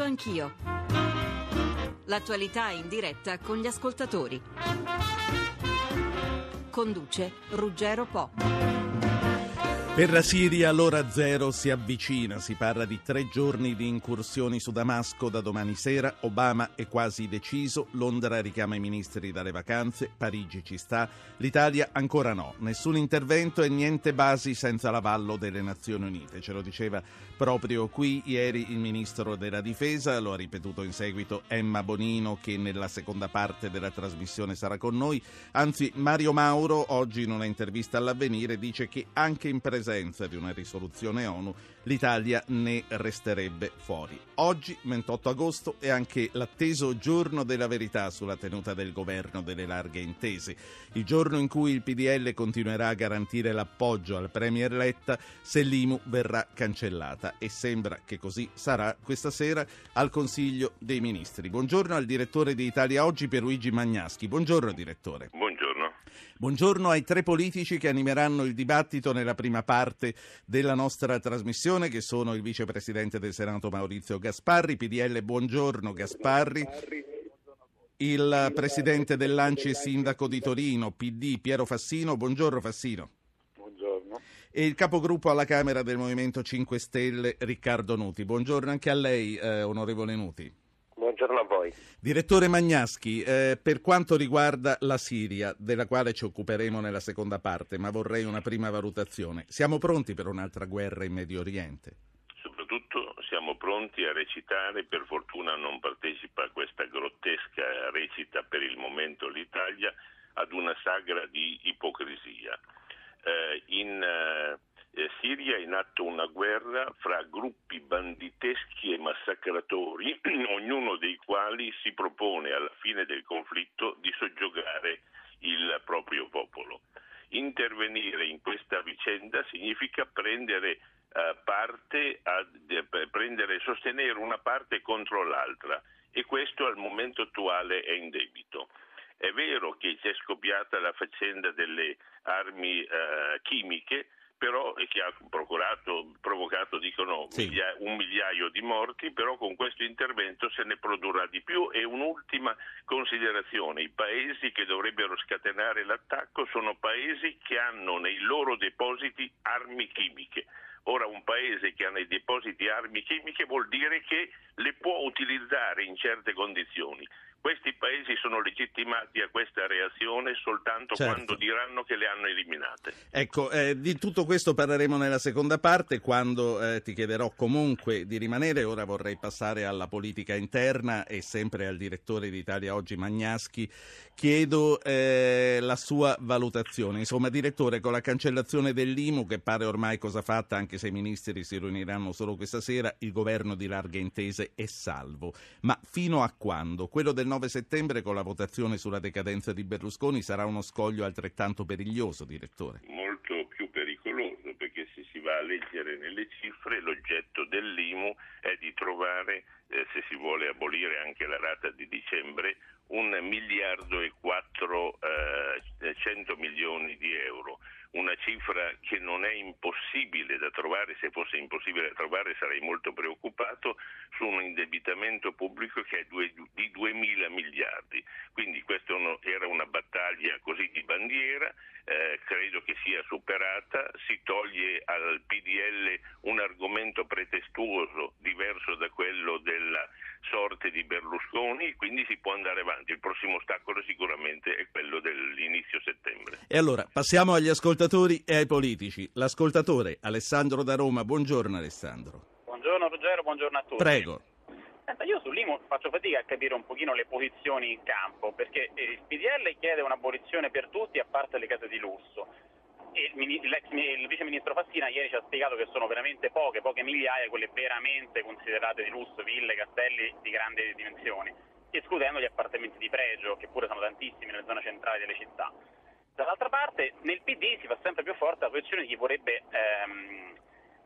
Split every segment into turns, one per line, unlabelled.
Radio Anch'io. L'attualità in diretta con gli ascoltatori. Conduce Ruggero Po.
Per la Siria l'ora zero si avvicina, si parla di tre giorni di incursioni su Damasco da domani sera, Obama è quasi deciso, Londra richiama i ministri dalle vacanze, Parigi ci sta, l'Italia ancora no, nessun intervento e niente basi senza l'avallo delle Nazioni Unite, ce lo diceva proprio qui ieri il ministro della difesa, lo ha ripetuto in seguito Emma Bonino che nella seconda parte della trasmissione sarà con noi, anzi Mario Mauro oggi in una intervista all'avvenire dice che anche in presenza di una risoluzione ONU, l'Italia ne resterebbe fuori. Oggi, 28 agosto, è anche l'atteso giorno della verità sulla tenuta del governo delle larghe intese, il giorno in cui il PDL continuerà a garantire l'appoggio al Premier Letta se l'IMU verrà cancellata e sembra che così sarà questa sera al Consiglio dei Ministri. Buongiorno al direttore di Italia Oggi Pierluigi Magnaschi. Buongiorno direttore.
Buongiorno.
Buongiorno ai tre politici che animeranno il dibattito nella prima parte della nostra trasmissione, che sono il vicepresidente del Senato Maurizio Gasparri, PDL Buongiorno Gasparri. Il presidente dell'Anci e sindaco di Torino, PD, Piero Fassino. Buongiorno Fassino.
Buongiorno.
E il capogruppo alla Camera del Movimento 5 Stelle, Riccardo Nuti. Buongiorno anche a lei, eh, onorevole Nuti.
Buongiorno a voi.
Direttore Magnaschi, eh, per quanto riguarda la Siria, della quale ci occuperemo nella seconda parte, ma vorrei una prima valutazione. Siamo pronti per un'altra guerra in Medio Oriente?
Soprattutto siamo pronti a recitare, per fortuna non partecipa a questa grottesca recita per il momento l'Italia, ad una sagra di ipocrisia. Eh, in, eh, eh, Siria è in atto una guerra fra gruppi banditeschi e massacratori, ognuno dei quali si propone alla fine del conflitto di soggiogare il proprio popolo. Intervenire in questa vicenda significa prendere eh, parte, a, prendere, sostenere una parte contro l'altra e questo al momento attuale è in debito. È vero che c'è scoppiata la faccenda delle armi eh, chimiche, però, e che ha provocato, dicono, sì. migliaio, un migliaio di morti, però con questo intervento se ne produrrà di più. E un'ultima considerazione, i paesi che dovrebbero scatenare l'attacco sono paesi che hanno nei loro depositi armi chimiche. Ora un paese che ha nei depositi armi chimiche vuol dire che le può utilizzare in certe condizioni. Questi paesi sono legittimati a questa reazione soltanto certo. quando diranno che le hanno eliminate.
Ecco, eh, di tutto questo parleremo nella seconda parte quando eh, ti chiederò comunque di rimanere. Ora vorrei passare alla politica interna e sempre al direttore di Italia Oggi Magnaschi. Chiedo eh, la sua valutazione. Insomma, direttore, con la cancellazione dell'IMU, che pare ormai cosa fatta, anche se i ministri si riuniranno solo questa sera, il governo di larghe intese è salvo. Ma fino a quando? Quello del 9 settembre con la votazione sulla decadenza di Berlusconi sarà uno scoglio altrettanto periglioso, direttore.
Molto più pericoloso perché se si va a leggere nelle cifre l'oggetto dell'IMU è di trovare, eh, se si vuole abolire anche la rata di dicembre, un miliardo e 400 eh, milioni di euro una cifra che non è impossibile da trovare, se fosse impossibile da trovare sarei molto preoccupato, su un indebitamento pubblico che è due, di 2 mila miliardi. Quindi questa era una battaglia così di bandiera, eh, credo che sia superata, si toglie al PDL un argomento pretestuoso diverso da quello della sorte di Berlusconi, quindi si può andare avanti. Il prossimo ostacolo sicuramente è quello dell'inizio settembre.
E allora passiamo agli ascoltatori e ai politici. L'ascoltatore Alessandro da Roma, buongiorno Alessandro.
Buongiorno Ruggero, buongiorno a tutti.
Prego.
Senta, io sull'IMU faccio fatica a capire un pochino le posizioni in campo, perché il PDL chiede un'abolizione per tutti a parte le case di lusso il, vice ministro Fassina ieri ci ha spiegato che sono veramente poche, poche migliaia quelle veramente considerate di lusso, ville, castelli di grandi dimensioni, escludendo gli appartamenti di pregio, che pure sono tantissimi nelle zone centrali delle città. Dall'altra parte nel PD si fa sempre più forte la posizione di chi vorrebbe ehm,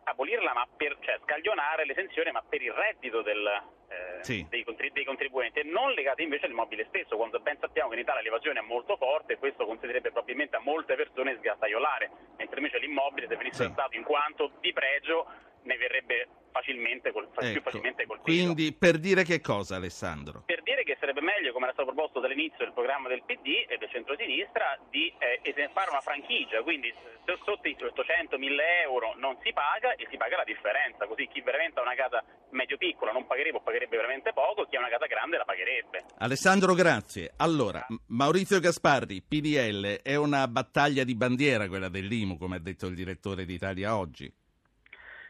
abolirla, ma per, cioè scaglionare l'esenzione, ma per il reddito del, eh, sì. dei, dei, contribuenti, e non legati invece all'immobile stesso, quando ben sappiamo che in Italia l'evasione è molto forte e questo consentirebbe probabilmente a molte persone sgattaiolare, mentre invece l'immobile se venisse sì. in quanto di pregio ne verrebbe facilmente, col, più
Ecco,
facilmente colpito.
Quindi per dire che cosa Alessandro?
Per sarebbe meglio, come era stato proposto dall'inizio del programma del PD e del centrosinistra, di eh, fare una franchigia, quindi se sotto i 800-1000 euro non si paga e si paga la differenza, così chi veramente ha una casa medio-piccola non pagherebbe o pagherebbe veramente poco, chi ha una casa grande la pagherebbe.
Alessandro, grazie. Allora, Maurizio Gasparri, PDL, è una battaglia di bandiera quella dell'IMU, come ha detto il direttore di Italia Oggi.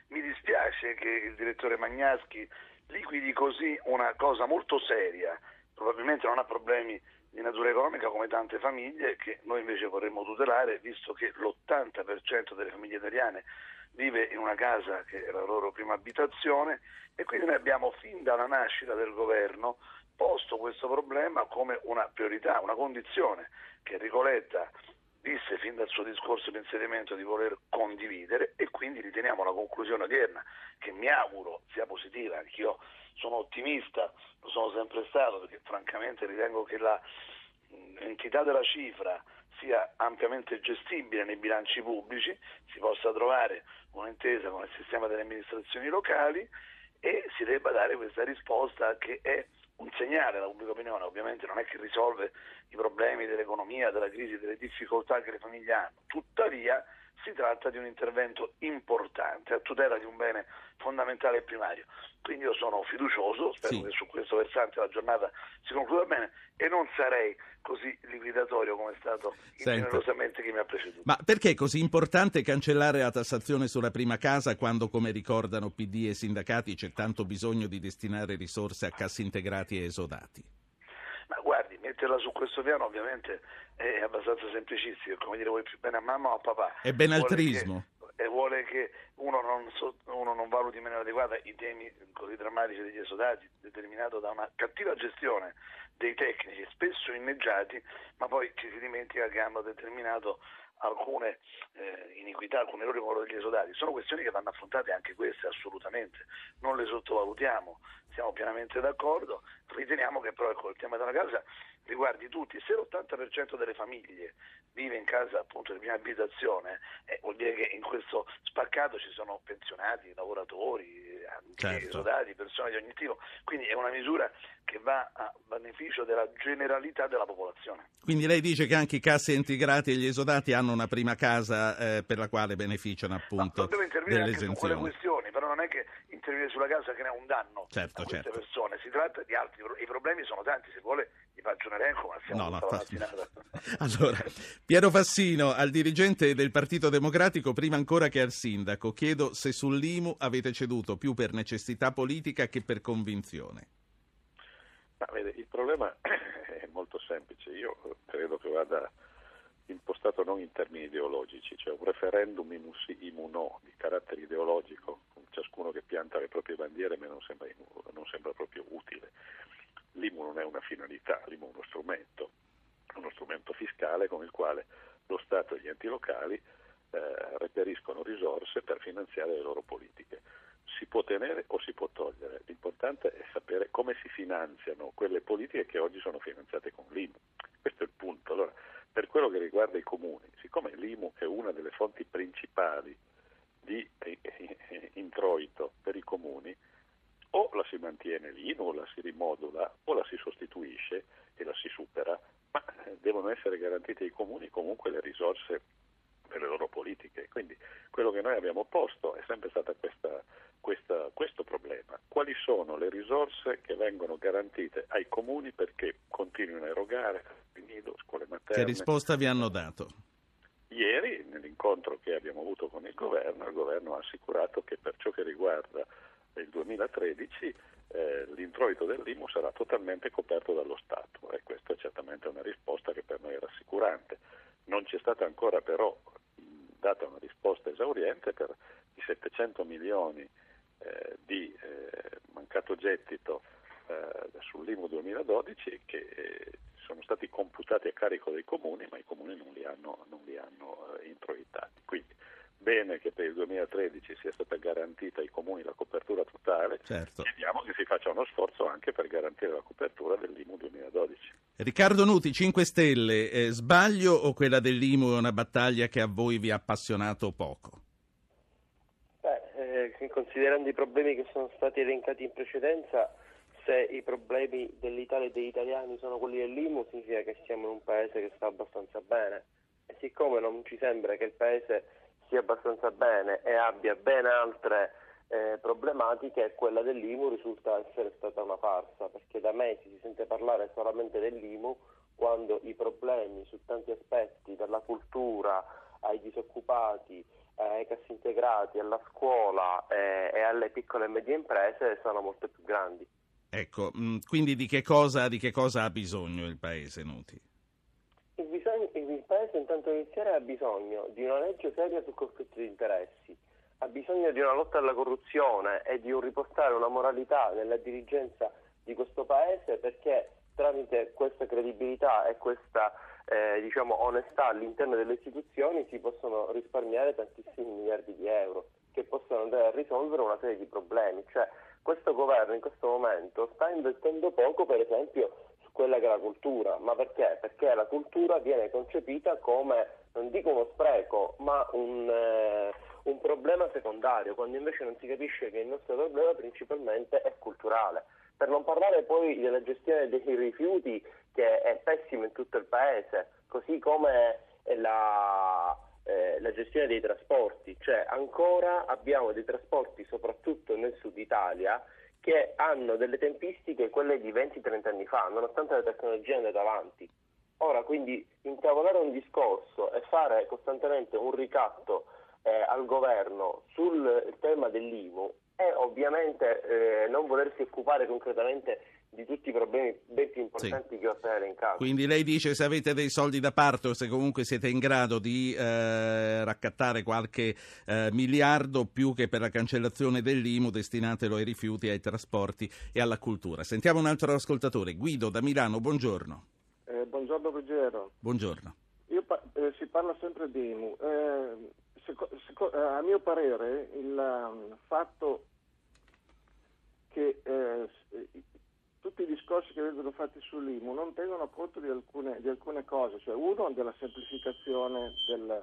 Mi dispiace che il direttore Magnaschi liquidi così una cosa molto seria, probabilmente non ha problemi di natura economica come tante famiglie che noi invece vorremmo tutelare, visto che l'80% delle famiglie italiane vive in una casa che è la loro prima abitazione e quindi noi abbiamo fin dalla nascita del governo posto questo problema come una priorità, una condizione che Ricoletta disse fin dal suo discorso di insediamento di voler condividere e quindi riteniamo la conclusione odierna che mi auguro sia positiva, anch'io sono ottimista, lo sono sempre stato perché francamente ritengo che la mh, entità della cifra sia ampiamente gestibile nei bilanci pubblici, si possa trovare un'intesa con il sistema delle amministrazioni locali e si debba dare questa risposta che è un segnale alla pubblica opinione, ovviamente non è che risolve i problemi dell'economia, della crisi, delle difficoltà che le famiglie hanno, tuttavia si tratta di un intervento importante a tutela di un bene fondamentale e primario. Quindi io sono fiducioso, spero
Sì.
che su questo versante la giornata si concluda bene e non sarei così liquidatorio come è stato
Senta.
ingenerosamente chi mi ha preceduto.
Ma perché è così importante cancellare la tassazione sulla prima casa quando, come ricordano PD e sindacati, c'è tanto bisogno di destinare risorse a cassi integrati e esodati?
Ma guardi, metterla su questo piano ovviamente è abbastanza semplicistico, è come dire vuoi più bene a mamma o a papà.
È benaltrismo.
Vuole che- E vuole che uno non, so- uno non valuti in maniera adeguata i temi così drammatici degli esodati, determinato da una cattiva gestione dei tecnici, spesso inneggiati, ma poi ci si dimentica che hanno determinato alcune eh, iniquità, alcuni errori con degli esodati. Sono questioni che vanno affrontate anche queste assolutamente, non le sottovalutiamo, siamo pienamente d'accordo, riteniamo che però ecco, il tema della casa riguardi tutti, se l'80% delle famiglie vive in casa appunto di prima abitazione, eh, vuol dire che in questo spaccato ci sono pensionati, lavoratori,
Certo.
esodati, persone di ogni tipo, quindi è una misura che va a beneficio della generalità della popolazione.
Quindi lei dice che anche i cassi integrati e gli esodati hanno una prima casa eh, per la quale beneficiano appunto
No, dobbiamo intervenire anche su quelle
dell'esenzione.
questioni, però non è che intervenire sulla casa ha un danno
Certo,
a queste
certo.
persone, si tratta di altri, i problemi sono tanti, se vuole vi faccio un elenco, ma siamo
No, no, fa-. Allora, Piero Fassino, al dirigente del Partito Democratico, prima ancora che al sindaco, chiedo se sull'IMU avete ceduto più per necessità politica che per convinzione.
Ma vede, il problema è molto semplice, io credo che vada impostato non in termini ideologici, cioè un referendum IMU sì, IMU no di carattere ideologico, con ciascuno che pianta le proprie bandiere a me non sembra, non sembra proprio utile. L'IMU non è una finalità, l'IMU è uno strumento, uno strumento fiscale con il quale lo Stato e gli enti locali eh, reperiscono risorse per finanziare le loro politiche. Si può tenere o si può togliere, l'importante è sapere come si finanziano quelle politiche che oggi sono finanziate con l'IMU. Questo è il punto. Allora, per quello che riguarda i comuni, siccome l'IMU è una delle fonti principali di eh, eh, introito per i comuni, o la si mantiene l'IMU, o la si rimodula, o la si sostituisce e la si supera, ma devono essere garantite ai comuni comunque le risorse per le loro politiche. Quindi quello che noi abbiamo posto è sempre stato questa, questa, questo problema. Quali sono le risorse che vengono garantite ai comuni perché continuino a erogare nido, scuole materne?
Che risposta vi hanno dato?
Ieri, nell'incontro che abbiamo avuto con il governo, il governo ha assicurato che per ciò che riguarda il 2013 eh, l'introito dell'IMU sarà totalmente coperto dallo Stato e questa è certamente una risposta che per noi è rassicurante. Non ci è stata ancora però data una risposta esauriente per i 700 milioni eh, di eh, mancato gettito eh, sull'IMU 2012 che eh, sono stati computati a carico dei comuni, ma i comuni non li hanno, non li hanno introitati. Quindi bene che per il 2013 sia stata garantita ai comuni la copertura totale,
Certo.
chiediamo che si faccia uno sforzo anche per garantire la copertura dell'IMU 2012.
Riccardo Nuti, 5 Stelle, eh, sbaglio o quella dell'IMU è una battaglia che a voi vi ha appassionato poco?
Considerando i problemi che sono stati elencati in precedenza, se i problemi dell'Italia e degli italiani sono quelli dell'IMU, significa che siamo in un paese che sta abbastanza bene. E siccome non ci sembra che il paese stia abbastanza bene e abbia ben altre eh, problematiche, quella dell'IMU risulta essere stata una farsa, perché da mesi si sente parlare solamente dell'IMU quando i problemi su tanti aspetti, dalla cultura ai disoccupati, ai cassi integrati, alla scuola eh, e alle piccole e medie imprese, sono molto più grandi.
Ecco, mm, quindi di che, cosa, di che cosa ha bisogno il Paese, Nuti?
Il, bisogno, il Paese intanto iniziare ha bisogno di una legge seria sul conflitto di interessi, ha bisogno di una lotta alla corruzione e di un ripostare una moralità nella dirigenza di questo Paese perché tramite questa credibilità e questa eh, diciamo, onestà all'interno delle istituzioni si possono risparmiare tantissimi miliardi di euro che possono andare a risolvere una serie di problemi. Cioè, questo governo in questo momento sta investendo poco, per esempio, su quella che è la cultura. Ma perché? Perché la cultura viene concepita come, non dico uno spreco, ma un, eh, un problema secondario, quando invece non si capisce che il nostro problema principalmente è culturale. Per non parlare poi della gestione dei rifiuti che è pessima in tutto il paese, così come la, eh, la gestione dei trasporti, cioè ancora abbiamo dei trasporti soprattutto nel sud Italia che hanno delle tempistiche quelle di 20-30 anni fa, nonostante la tecnologia è andata avanti. Ora quindi intavolare un discorso e fare costantemente un ricatto eh, al governo sul tema dell'IMU è ovviamente eh, non volersi occupare concretamente di tutti i problemi ben più importanti sì. che ho appena elencato.
Quindi lei dice se avete dei soldi da parte o se comunque siete in grado di eh, raccattare qualche eh, miliardo più che per la cancellazione dell'IMU destinatelo ai rifiuti, ai trasporti e alla cultura. Sentiamo un altro ascoltatore, Guido da Milano, buongiorno.
Eh, buongiorno Ruggero.
Buongiorno.
Io, eh, si parla sempre di IMU. Eh, seco, seco, eh, a mio parere il um, fatto che tutti i discorsi che vengono fatti sull'IMU non tengono conto di alcune, di alcune cose, cioè uno della semplificazione del,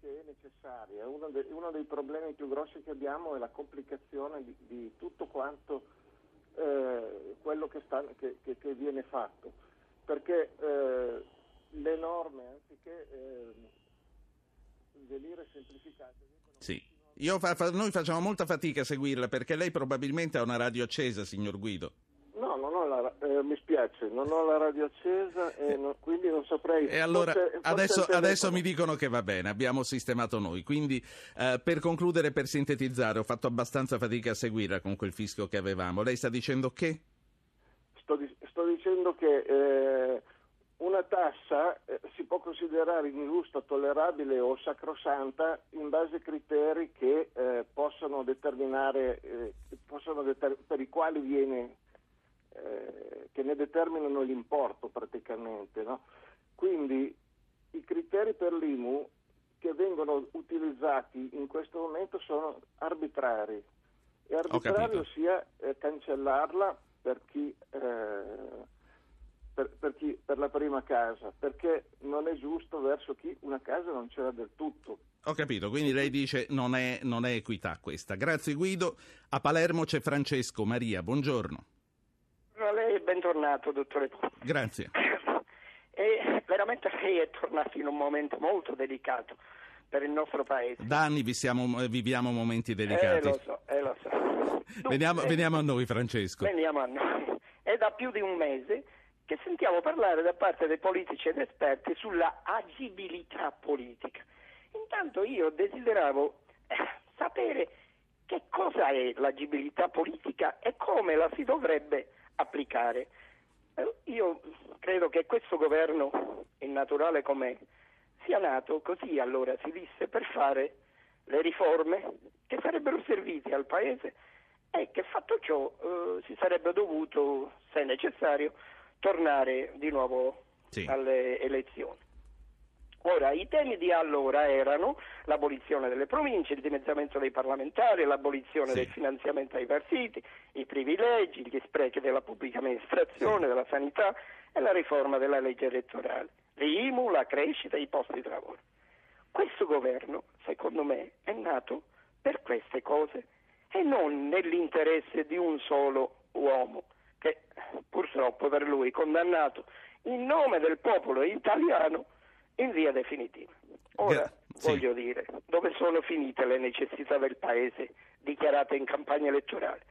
che è necessaria, uno, de, uno, dei problemi più grossi che abbiamo è la complicazione di, di tutto quanto eh, quello che, sta, che, che, che, viene fatto, perché eh, le norme, anziché eh, venire semplificate,
sì. Fa, fa, noi facciamo molta fatica a seguirla perché lei probabilmente ha una radio accesa, signor Guido
eh, mi spiace, non ho la radio accesa e non, quindi non saprei.
E allora forse, adesso, adesso, mi dicono che va bene, abbiamo sistemato noi. Quindi eh, per concludere, per sintetizzare, ho fatto abbastanza fatica a seguire con quel fischio che avevamo. Lei sta dicendo che?
Sto, sto dicendo che eh, una tassa eh, si può considerare ingiusta, tollerabile o sacrosanta in base a criteri che eh, possono determinare, eh, possono deter- per i quali viene eh, che ne determinano l'importo praticamente. No? Quindi i criteri per l'IMU che vengono utilizzati in questo momento sono arbitrari e arbitrario sia eh, cancellarla per chi, eh, per, per chi, per la prima casa, perché non è giusto verso chi una casa non c'era del tutto.
Ho capito, quindi lei dice non è, non è equità questa. Grazie Guido. A Palermo c'è Francesco. Maria, buongiorno
bentornato, dottore
Grazie.
E veramente lei è tornato in un momento molto delicato per il nostro paese.
Da anni viviamo, viviamo momenti delicati.
Eh, lo so, eh, lo so.
Dunque, veniamo, veniamo a noi, Francesco.
Veniamo a noi. È da più di un mese che sentiamo parlare da parte dei politici ed esperti sulla agibilità politica. Intanto io desideravo eh, sapere che cosa è l'agibilità politica e come la si dovrebbe applicare. Eh, io credo che questo governo, naturale com'è, sia nato così allora si disse per fare le riforme che sarebbero servite al Paese e che fatto ciò eh, si sarebbe dovuto, se necessario, tornare di nuovo sì. alle elezioni. Ora, i temi di allora erano l'abolizione delle province, il dimezzamento dei parlamentari, l'abolizione sì. del finanziamento ai partiti, i privilegi, gli sprechi della pubblica amministrazione, sì. della sanità e la riforma della legge elettorale, l'IMU, la crescita e i posti di lavoro. Questo governo, secondo me, è nato per queste cose e non nell'interesse di un solo uomo che purtroppo per lui condannato in nome del popolo italiano in via definitiva. Ora
sì.
voglio dire, dove sono finite le necessità del Paese dichiarate in campagna elettorale?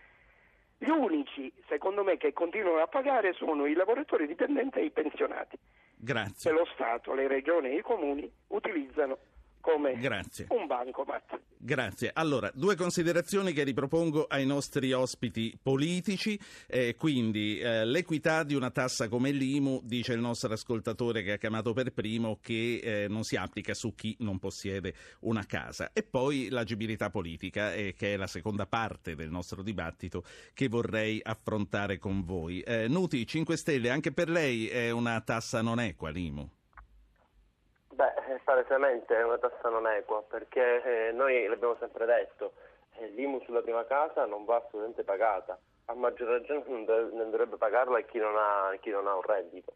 Gli unici, secondo me, che continuano a pagare sono i lavoratori dipendenti e i pensionati, che
Grazie.
lo Stato, le regioni e i comuni utilizzano come
Grazie.
un bancomat.
Grazie. Allora, due considerazioni che ripropongo ai nostri ospiti politici. Eh, quindi, eh, l'equità di una tassa come l'IMU, dice il nostro ascoltatore che ha chiamato per primo, che eh, non si applica su chi non possiede una casa. E poi l'agibilità politica, eh, che è la seconda parte del nostro dibattito che vorrei affrontare con voi. Eh, Nuti, 5 Stelle, anche per lei è una tassa non equa l'IMU?
Beh, eh, palesemente è una tassa non equa perché eh, noi l'abbiamo sempre detto, eh, l'IMU sulla prima casa non va assolutamente pagata, a maggior ragione non, dov- non dovrebbe pagarla chi non, ha, chi non ha un reddito.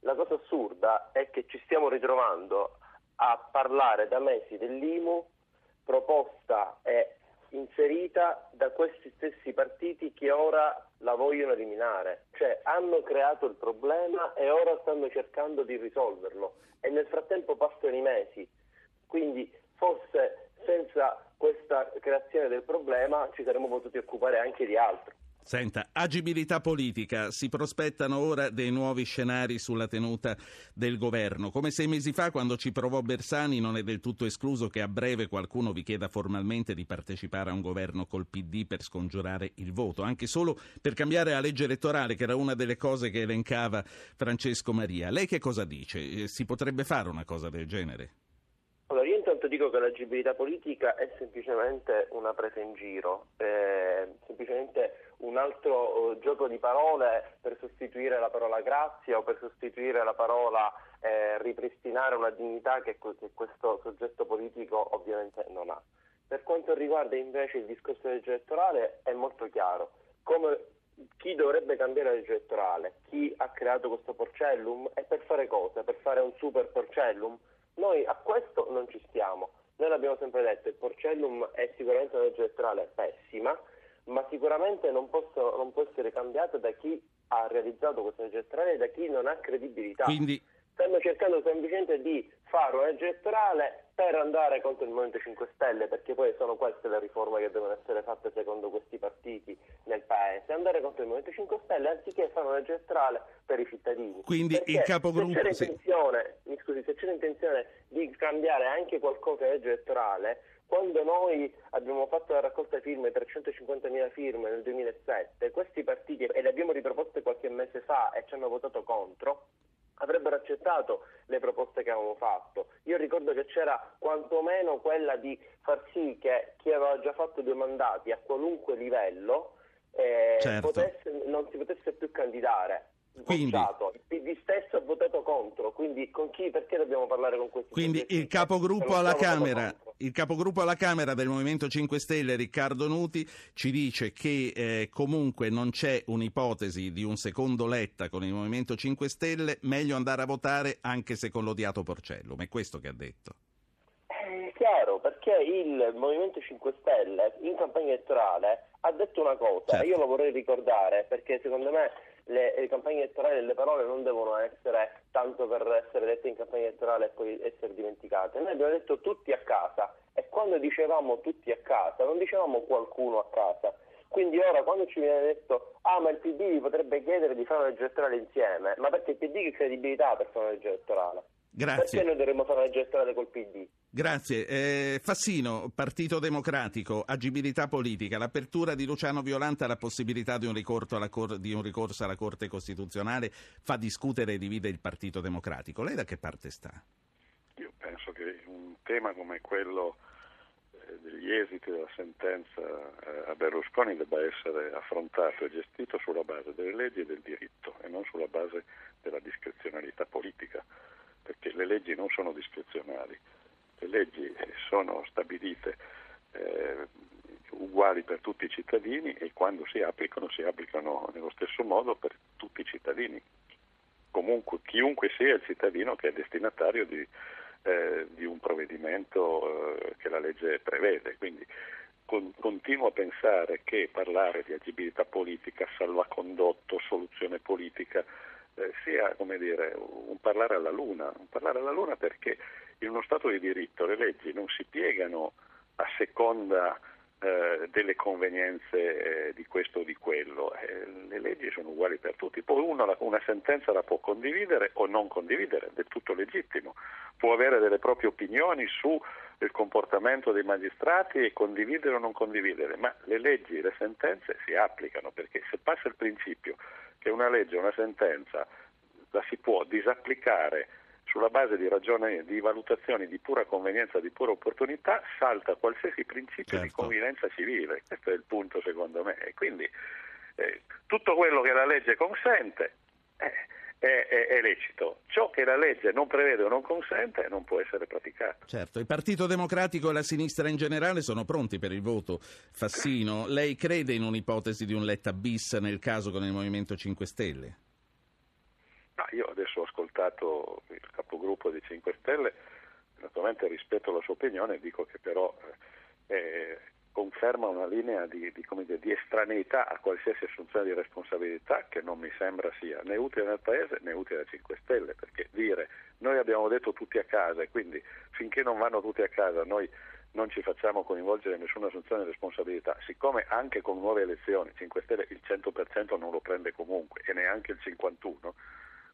La cosa assurda è che ci stiamo ritrovando a parlare da mesi dell'IMU proposta e inserita da questi stessi partiti che ora la vogliono eliminare, cioè hanno creato il problema e ora stanno cercando di risolverlo. E nel frattempo passano i mesi, quindi forse senza questa creazione del problema ci saremmo potuti occupare anche di altro.
Senta, agibilità politica, si prospettano ora dei nuovi scenari sulla tenuta del governo. Come sei mesi fa, quando ci provò Bersani, non è del tutto escluso che a breve qualcuno vi chieda formalmente di partecipare a un governo col PD per scongiurare il voto, anche solo per cambiare la legge elettorale, che era una delle cose che elencava Francesco Maria. Lei che cosa dice? Eh, Si potrebbe fare una cosa del genere?
Allora, io intanto dico che l'agibilità politica è semplicemente una presa in giro, è semplicemente un altro eh, gioco di parole per sostituire la parola grazia o per sostituire la parola eh, ripristinare una dignità che, che questo soggetto politico ovviamente non ha. Per quanto riguarda invece il discorso della legge elettorale è molto chiaro. Come chi dovrebbe cambiare la legge elettorale, chi ha creato questo porcellum e per fare cosa? Per fare un super porcellum? Noi a questo non ci stiamo. Noi l'abbiamo sempre detto, il porcellum è sicuramente una legge elettorale pessima, ma sicuramente non, posso- non può essere cambiata da chi ha realizzato questa legge elettorale e da chi non ha credibilità.
Quindi
Stanno cercando semplicemente di fare una legge elettorale per andare contro il Movimento 5 Stelle, perché poi sono queste le riforme che devono essere fatte secondo questi partiti nel Paese, andare contro il Movimento 5 Stelle anziché fare una legge elettorale per i cittadini.
Quindi
Perché
il capogruppo-
Se c'era,
sì.
intenzione, mi scusi, se c'era intenzione di cambiare anche qualcosa in legge elettorale, quando noi abbiamo fatto la raccolta firme, 350.000 firme nel 2007, questi partiti, e le abbiamo riproposte qualche mese fa e ci hanno votato contro, avrebbero accettato le proposte che avevamo fatto. Io ricordo che c'era quantomeno quella di far sì che chi aveva già fatto due mandati a qualunque livello eh,
Certo.
potesse- non si potesse più candidare.
Quindi-.
Il PD stesso ha votato contro, quindi con chi, perché dobbiamo parlare con questi
Quindi il capogruppo Camera, il capogruppo alla Camera del Movimento 5 Stelle, Riccardo Nuti, ci dice che eh, comunque non c'è un'ipotesi di un secondo Letta con il Movimento 5 Stelle, meglio andare a votare anche se con l'odiato Porcellum. È questo che ha detto.
È chiaro, perché il Movimento 5 Stelle in campagna elettorale ha detto una cosa,
Certo.
e io lo vorrei ricordare, perché secondo me le, le campagne elettorali e le parole non devono essere tanto per essere dette in campagna elettorale e poi essere dimenticate. Noi abbiamo detto tutti a casa e quando dicevamo tutti a casa non dicevamo qualcuno a casa. Quindi ora quando ci viene detto ah ma il PD vi potrebbe chiedere di fare una legge elettorale insieme, ma perché il PD che credibilità per fare una legge elettorale? Perché
Grazie.
noi dovremmo fare legge elettorale col PD?
Grazie. Eh, Fassino, Partito Democratico, agibilità politica, l'apertura di Luciano Violante alla possibilità di un, ricorso alla, cor- di un ricorso alla Corte Costituzionale fa discutere e divide il Partito Democratico. Lei da che parte sta?
Io penso che un tema come quello eh, degli esiti della sentenza eh, a Berlusconi debba essere affrontato e gestito sulla base delle leggi e del diritto e non sulla base della discrezionalità politica, perché le leggi non sono discrezionali, le leggi sono stabilite eh, uguali per tutti i cittadini e quando si applicano si applicano nello stesso modo per tutti i cittadini comunque chiunque sia il cittadino che è destinatario di, eh, di un provvedimento eh, che la legge prevede. Quindi con, continuo a pensare che parlare di agibilità politica, salvacondotto, soluzione politica eh, sia dire, un parlare alla luna, un parlare alla luna perché in uno Stato di diritto le leggi non si piegano a seconda eh, delle convenienze eh, di questo o di quello, eh, le leggi sono uguali per tutti, poi uno la, una sentenza la può condividere o non condividere, è del tutto legittimo, può avere delle proprie opinioni sul comportamento dei magistrati e condividere o non condividere, ma le leggi le sentenze si applicano perché se passa il principio che una legge una sentenza la si può disapplicare sulla base di ragioni, di valutazioni di pura convenienza, di pura opportunità, salta qualsiasi principio certo. di convivenza civile. Questo è il punto secondo me. E quindi eh, tutto quello che la legge consente eh, è, è, è, lecito. Ciò che la legge non prevede o non consente non può essere praticato.
Certo, il Partito Democratico e la sinistra in generale sono pronti per il voto. Fassino, lei crede in un'ipotesi di un Letta bis nel caso con il Movimento 5 Stelle?
No, io adesso ho ascoltato il capogruppo dei 5 Stelle, naturalmente rispetto la sua opinione, dico che però eh, conferma una linea di, di, dire, di, estraneità a qualsiasi assunzione di responsabilità che non mi sembra sia né utile nel Paese né utile ai 5 Stelle, perché dire noi abbiamo detto tutti a casa e quindi finché non vanno tutti a casa noi non ci facciamo coinvolgere in nessuna assunzione di responsabilità, siccome anche con nuove elezioni 5 Stelle il 100% non lo prende comunque e neanche il 51%,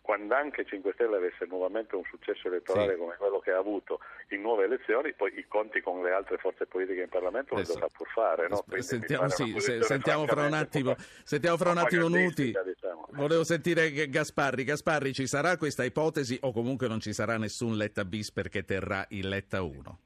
quando anche 5 Stelle avesse nuovamente un successo elettorale sì. come quello che ha avuto in nuove elezioni, poi i conti con le altre forze politiche in Parlamento Adesso, lo dovrà pur fare. No?
Sentiamo, sì, se, sentiamo, fra un attimo, sentiamo fra un attimo Nuti. Diciamo. Volevo sentire Gasparri. Gasparri, ci sarà questa ipotesi o comunque non ci sarà nessun Letta bis perché terrà il Letta 1?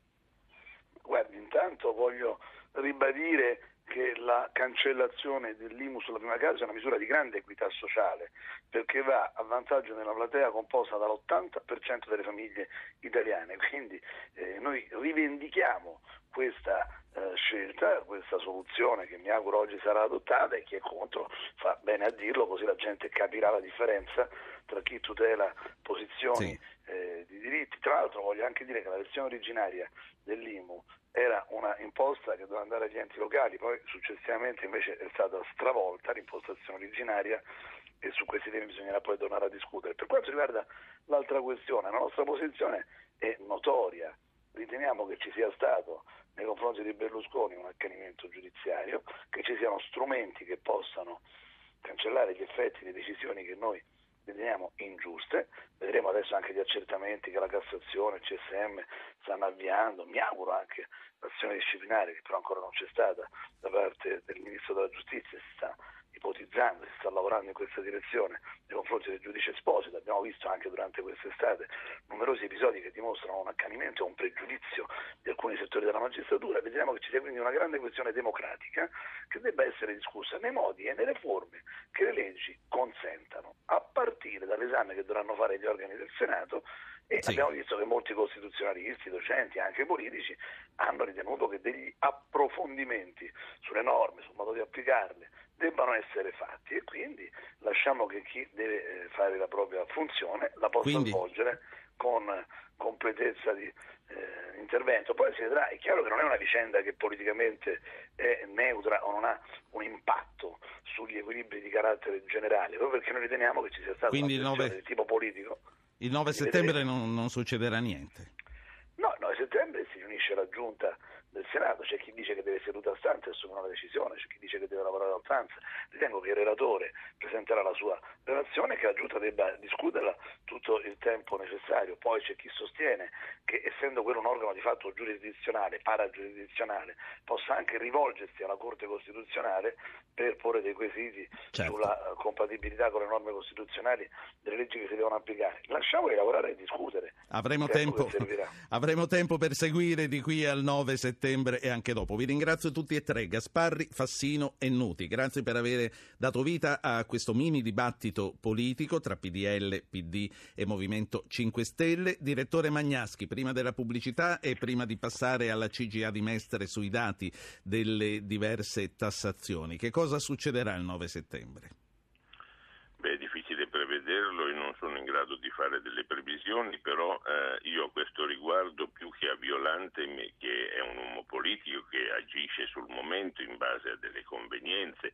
Guardi, intanto voglio ribadire che la cancellazione dell'IMU sulla prima casa è una misura di grande equità sociale perché va a vantaggio della platea composta dall'80% delle famiglie italiane, quindi eh, noi rivendichiamo questa eh, scelta, questa soluzione che mi auguro oggi sarà adottata e chi è contro fa bene a dirlo così la gente capirà la differenza tra chi tutela posizioni sì. eh, di diritti. Tra l'altro voglio anche dire che la versione originaria dell'IMU era una imposta che doveva andare agli enti locali, poi successivamente invece è stata stravolta l'impostazione originaria e su questi temi bisognerà poi tornare a discutere. Per quanto riguarda l'altra questione, la nostra posizione è notoria, riteniamo che ci sia stato nei confronti di Berlusconi un accanimento giudiziario, che ci siano strumenti che possano cancellare gli effetti di decisioni che noi riteniamo ingiuste, vedremo adesso anche gli accertamenti che la Cassazione e il CSM stanno avviando, mi auguro anche l'azione disciplinare che però ancora non c'è stata da parte del Ministro della Giustizia, si sta ipotizzando, si sta lavorando in questa direzione nei confronti del giudice Esposito, abbiamo visto anche durante quest'estate numerosi episodi che dimostrano un accanimento e un pregiudizio di alcuni settori della magistratura, vedremo che ci sia quindi una grande questione democratica che debba essere discussa nei modi e nelle forme che le leggi consentano, a partire dall'esame che dovranno fare gli organi del Senato e sì. abbiamo visto che molti costituzionalisti, docenti, anche politici, hanno ritenuto che degli approfondimenti sulle norme, sul modo di applicarle, debbano essere fatti e quindi lasciamo che chi deve eh, fare la propria funzione la possa quindi... svolgere con completezza di eh, intervento. Poi si vedrà, è chiaro che non è una vicenda che politicamente è neutra o non ha un impatto sugli equilibri di carattere generale, proprio perché noi riteniamo che ci sia stata quindi una 9... di tipo politico.
Il 9 settembre non, non succederà niente.
No, il 9 settembre si riunisce la giunta del Senato, c'è chi dice che deve seduta a stanza e assumere una decisione, c'è chi dice che deve lavorare a oltranza. Ritengo che il relatore presenterà la sua relazione e che la Giunta debba discuterla tutto il tempo necessario. Poi c'è chi sostiene che essendo quello un organo di fatto giurisdizionale, paragiurisdizionale, possa anche rivolgersi alla Corte Costituzionale per porre dei quesiti certo. sulla compatibilità con le norme costituzionali delle leggi che si devono applicare. Lasciamoli lavorare e discutere.
Avremo tempo, avremo tempo per seguire di qui al 9 settembre settembre e anche dopo. Vi ringrazio tutti e tre, Gasparri, Fassino e Nuti. Grazie per aver dato vita a questo mini dibattito politico tra PDL, PD e Movimento 5 Stelle. Direttore Magnaschi, prima della pubblicità e prima di passare alla CGA di Mestre sui dati delle diverse tassazioni, che cosa succederà il 9 settembre?
Beh, io non sono in grado di fare delle previsioni, però eh, io a questo riguardo, più che a Violante, che è un uomo politico che agisce sul momento in base a delle convenienze,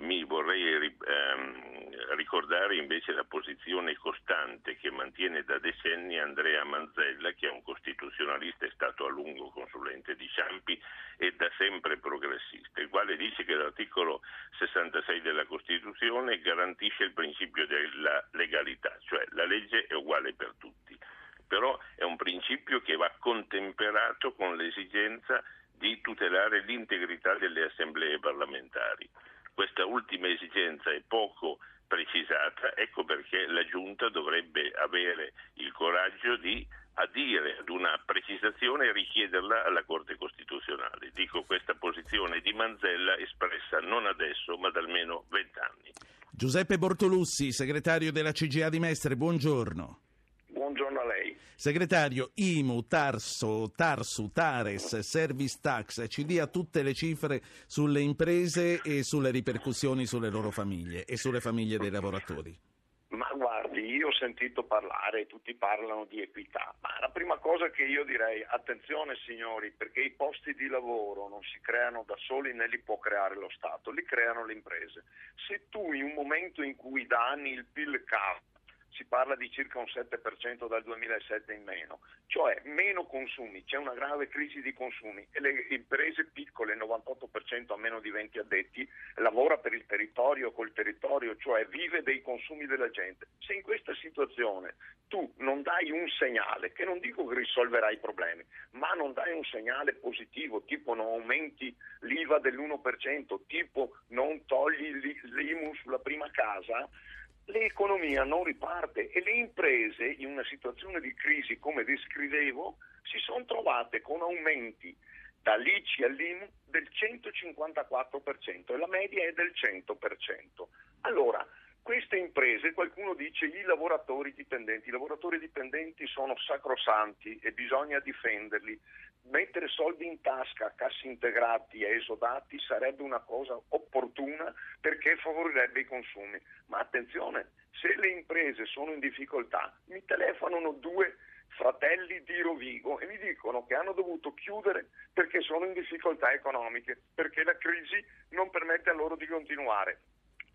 mi vorrei ehm, ricordare invece la posizione costante che mantiene da decenni Andrea Manzella, che è un costituzionalista, è stato a lungo consulente di Ciampi e da sempre progressista, il quale dice che l'articolo 66 della Costituzione garantisce il principio della legalità, cioè la legge è uguale per tutti però è un principio che va contemperato con l'esigenza di tutelare l'integrità delle assemblee parlamentari. Questa ultima esigenza è poco precisata, ecco perché la Giunta dovrebbe avere il coraggio di adire ad una precisazione e richiederla alla Corte Costituzionale. Dico questa posizione di Manzella espressa non adesso ma da almeno vent'anni.
Giuseppe Bortolussi, segretario della CGA di Mestre, buongiorno.
Buongiorno a lei.
Segretario, IMU, Tarso, Tarsu, Tares, Service Tax, ci dia tutte le cifre sulle imprese e sulle ripercussioni sulle loro famiglie e sulle famiglie dei lavoratori.
Ma guardi, io ho sentito parlare, tutti parlano di equità, ma la prima cosa che io direi, attenzione signori, perché i posti di lavoro non si creano da soli né li può creare lo Stato, li creano le imprese. Se tu in un momento in cui da anni il PIL cala, si parla di circa un 7% dal 2007 in meno, cioè meno consumi, c'è una grave crisi di consumi e le imprese piccole, il 98% a meno di 20 addetti, lavora per il territorio, col territorio, cioè vive dei consumi della gente. Se in questa situazione tu non dai un segnale, che non dico che risolverai i problemi, ma non dai un segnale positivo, tipo non aumenti l'IVA dell'1%, tipo non togli l'IMU sulla prima casa, l'economia non riparte e le imprese in una situazione di crisi come descrivevo si sono trovate con aumenti dall'ICI all'IMU del 154% e la media è del 100%. Allora, queste imprese, qualcuno dice i lavoratori dipendenti, i lavoratori dipendenti sono sacrosanti e bisogna difenderli. Mettere soldi in tasca a cassi integrati e esodati sarebbe una cosa opportuna perché favorirebbe i consumi. Ma attenzione, se le imprese sono in difficoltà, mi telefonano due fratelli di Rovigo e mi dicono che hanno dovuto chiudere perché sono in difficoltà economiche, perché la crisi non permette a loro di continuare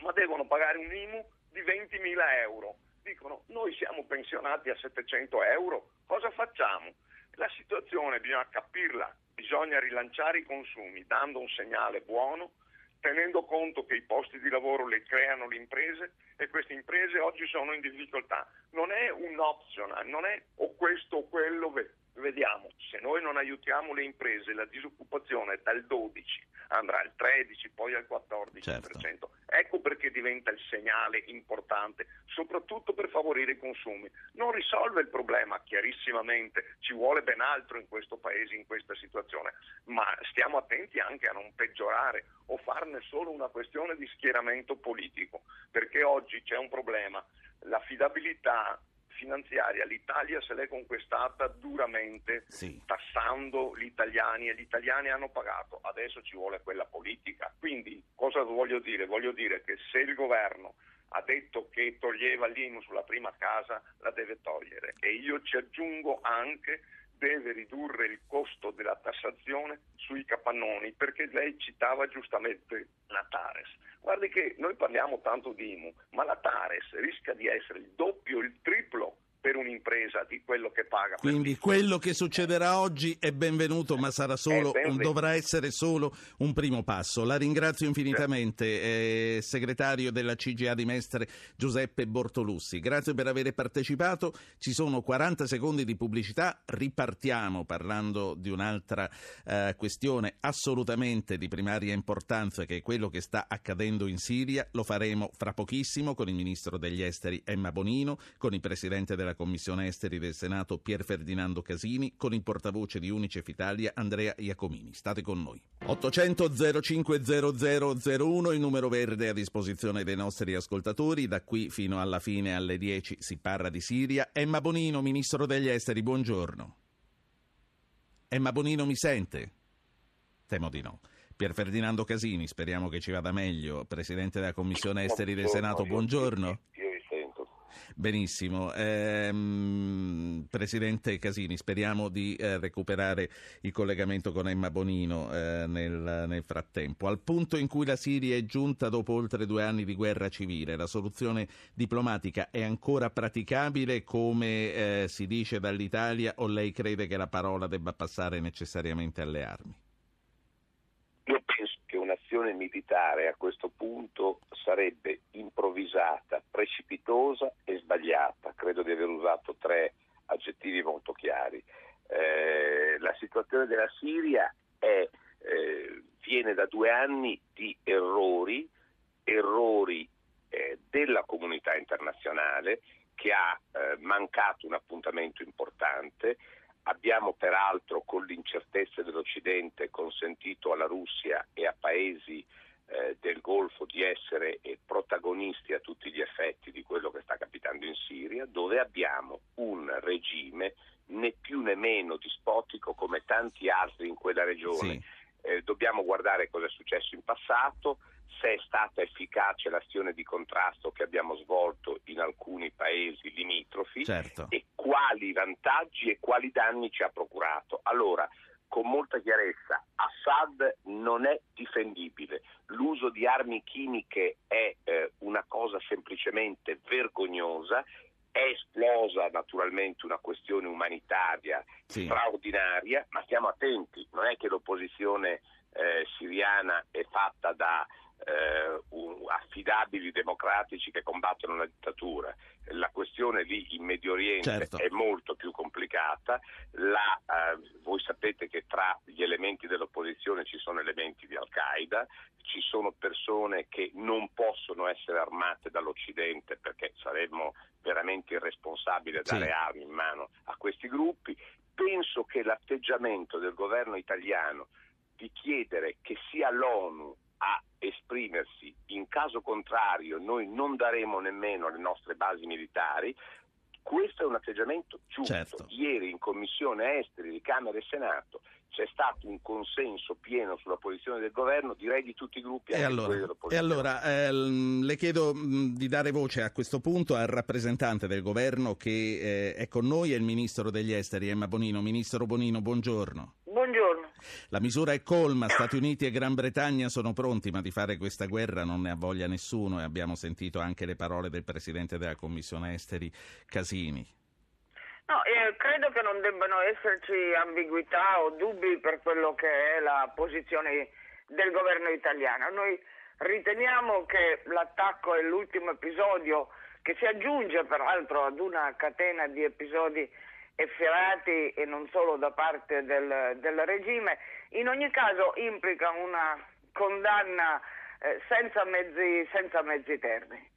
ma devono pagare un IMU di 20.000 euro. Dicono, noi siamo pensionati a 700 euro, cosa facciamo? La situazione bisogna capirla, bisogna rilanciare i consumi dando un segnale buono, tenendo conto che i posti di lavoro li creano le imprese e queste imprese oggi sono in difficoltà. Non è un optional, non è o questo o quello, vediamo, se noi non aiutiamo le imprese, la disoccupazione dal 12 andrà al 13, poi al 14%. Certo. Ecco perché diventa il segnale importante, soprattutto per favorire i consumi. Non risolve il problema chiarissimamente, ci vuole ben altro in questo paese, in questa situazione, ma stiamo attenti anche a non peggiorare o farne solo una questione di schieramento politico, perché oggi c'è un problema, l'affidabilità finanziaria l'Italia se l'è conquistata duramente sì. tassando gli italiani e gli italiani hanno pagato, adesso ci vuole quella politica. Quindi cosa voglio dire? Voglio dire che se il governo ha detto che toglieva l'IMU sulla prima casa, la deve togliere e io ci aggiungo anche deve ridurre il costo della tassazione sui capannoni, perché lei citava giustamente la Tares. Guardi che noi parliamo tanto di IMU, ma la Tares rischia di essere il doppio, il triplo per un'impresa di quello che paga.
Quindi quello che succederà oggi è benvenuto, ma sarà solo, dovrà essere solo un primo passo. La ringrazio infinitamente, eh, segretario della CGA di Mestre Giuseppe Bortolussi. Grazie per aver partecipato. Ci sono 40 secondi di pubblicità. Ripartiamo parlando di un'altra eh, questione assolutamente di primaria importanza, che è quello che sta accadendo in Siria. Lo faremo fra pochissimo con il ministro degli esteri Emma Bonino, con il presidente della della Commissione Esteri del Senato Pier Ferdinando Casini con il portavoce di Unicef Italia Andrea Iacomini. State con noi. 800 05 0001 il numero verde a disposizione dei nostri ascoltatori. Da qui fino alla fine alle 10 si parla di Siria. Emma Bonino, Ministro degli Esteri, buongiorno. Emma Bonino mi sente? Temo di no. Pier Ferdinando Casini, speriamo che ci vada meglio, Presidente della Commissione Esteri del Senato, buongiorno. Benissimo. Ehm, Presidente Casini, speriamo di eh, recuperare il collegamento con Emma Bonino eh, nel, nel, frattempo. Al punto in cui la Siria è giunta dopo oltre due anni di guerra civile, la soluzione diplomatica è ancora praticabile come eh, si dice dall'Italia o lei crede che la parola debba passare necessariamente alle armi?
un'azione militare a questo punto che sia l'ONU a esprimersi, in caso contrario noi non daremo nemmeno le nostre basi militari, questo è un atteggiamento giusto. Certo. Ieri in Commissione Esteri di Camera e Senato c'è stato un consenso pieno sulla posizione del governo, direi di tutti i gruppi.
E allora, e allora eh, le chiedo di dare voce a questo punto al rappresentante del governo che eh, è con noi, è il Ministro degli Esteri, Emma Bonino. Ministro Bonino, buongiorno. La misura è colma, Stati Uniti e Gran Bretagna sono pronti, ma di fare questa guerra non ne ha voglia nessuno e abbiamo sentito anche le parole del Presidente della Commissione Esteri Casini.
No, eh, credo che non debbano esserci ambiguità o dubbi per quello che è la posizione del governo italiano. Noi riteniamo che l'attacco è l'ultimo episodio che si aggiunge peraltro ad una catena di episodi efferati e non solo da parte del, del regime, in ogni caso implica una condanna eh, senza, mezzi, senza mezzi termini.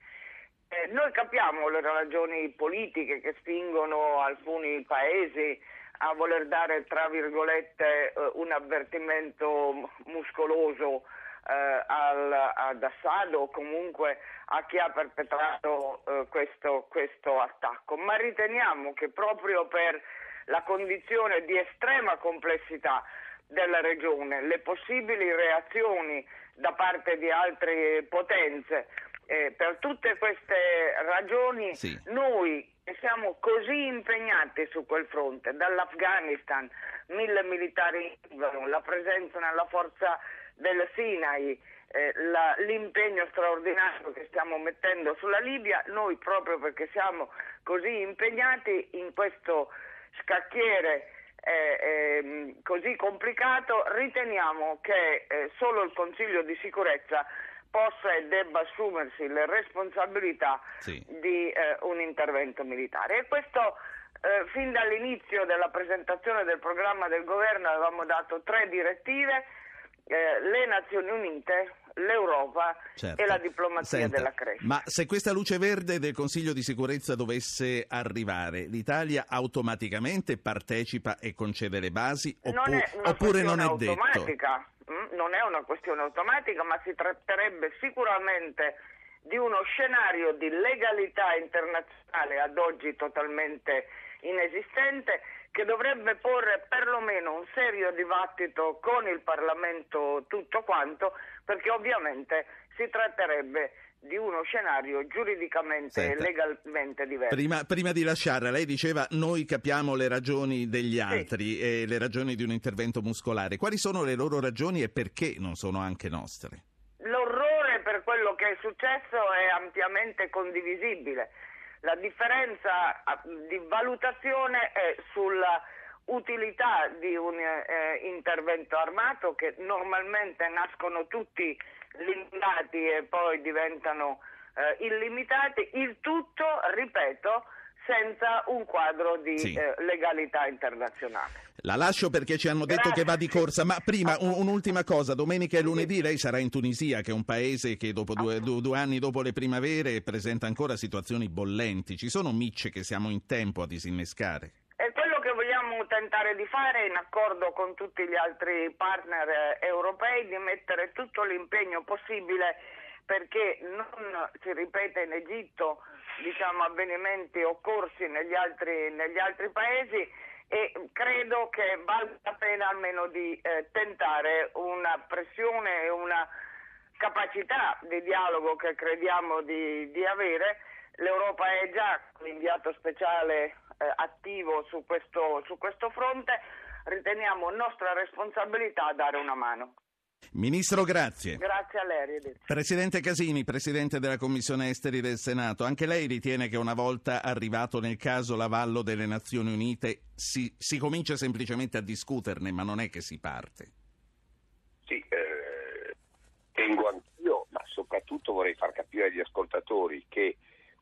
Eh, noi capiamo le ragioni politiche che spingono alcuni paesi a voler dare, tra virgolette, eh, un avvertimento muscoloso eh, al, ad Assad o comunque a chi ha perpetrato eh, questo, questo attacco, ma riteniamo che proprio per la condizione di estrema complessità della regione, le possibili reazioni da parte di altre potenze, eh, per tutte queste ragioni sì. noi siamo così impegnati su quel fronte, dall'Afghanistan, mille militari in la presenza nella forza del Sinai, eh, la, l'impegno straordinario che stiamo mettendo sulla Libia, noi proprio perché siamo così impegnati in questo scacchiere eh, eh, così complicato, riteniamo che eh, solo il Consiglio di sicurezza possa e debba assumersi le responsabilità sì. di eh, un intervento militare. E questo eh, fin dall'inizio della presentazione del programma del governo avevamo dato tre direttive eh, le Nazioni Unite, l'Europa certo. e la diplomazia
Senta,
della crescita.
Ma se questa luce verde del Consiglio di sicurezza dovesse arrivare, l'Italia automaticamente partecipa e concede le basi oppu- non oppure non è
automatica. detto? Mm, non è una questione automatica, ma si tratterebbe sicuramente di uno scenario di legalità internazionale ad oggi totalmente inesistente che dovrebbe porre perlomeno un serio dibattito con il Parlamento tutto quanto, perché ovviamente si tratterebbe di uno scenario giuridicamente e legalmente diverso.
Prima, prima, di lasciarla, lei diceva noi capiamo le ragioni degli altri sì. e le ragioni di un intervento muscolare. Quali sono le loro ragioni e perché non sono anche nostre?
L'orrore per quello che è successo è ampiamente condivisibile. La differenza di valutazione è sulla utilità di un eh, intervento armato che normalmente nascono tutti limitati e poi diventano eh, illimitati, il tutto, ripeto, senza un quadro di sì. eh, legalità internazionale.
La lascio perché ci hanno detto Grazie. che va di corsa, ma prima un, un'ultima cosa, domenica e lunedì lei sarà in Tunisia, che è un paese che dopo due, due, due, anni dopo le primavere presenta ancora situazioni bollenti. Ci sono micce che siamo in tempo a disinnescare?
È quello che vogliamo tentare di fare in accordo con tutti gli altri partner eh, europei, di mettere tutto l'impegno possibile perché non si ripete in Egitto diciamo, avvenimenti occorsi negli altri, negli altri, paesi e credo che valga la pena almeno di eh, tentare una pressione e una capacità di dialogo che crediamo di, di avere. L'Europa è già un inviato speciale eh, attivo su questo, su questo fronte, riteniamo nostra responsabilità dare una mano.
Ministro, grazie.
Grazie a lei.
Presidente Casini, Presidente della Commissione Esteri del Senato, anche lei ritiene che una volta arrivato nel caso l'avallo delle Nazioni Unite si, si comincia semplicemente a discuterne, ma non è che si parte?
Sì, eh, tengo anch'io, ma soprattutto vorrei far capire agli ascoltatori che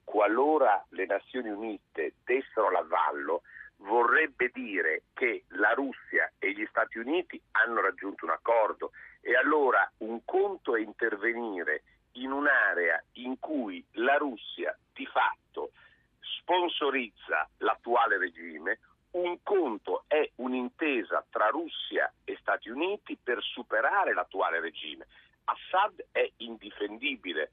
qualora le Nazioni Unite dessero l'avallo, vorrebbe dire che la Russia e gli Stati Uniti hanno raggiunto un accordo e allora un conto è intervenire in un'area in cui la Russia di fatto sponsorizza l'attuale regime, un conto è un'intesa tra Russia e Stati Uniti per superare l'attuale regime. Assad è indifendibile.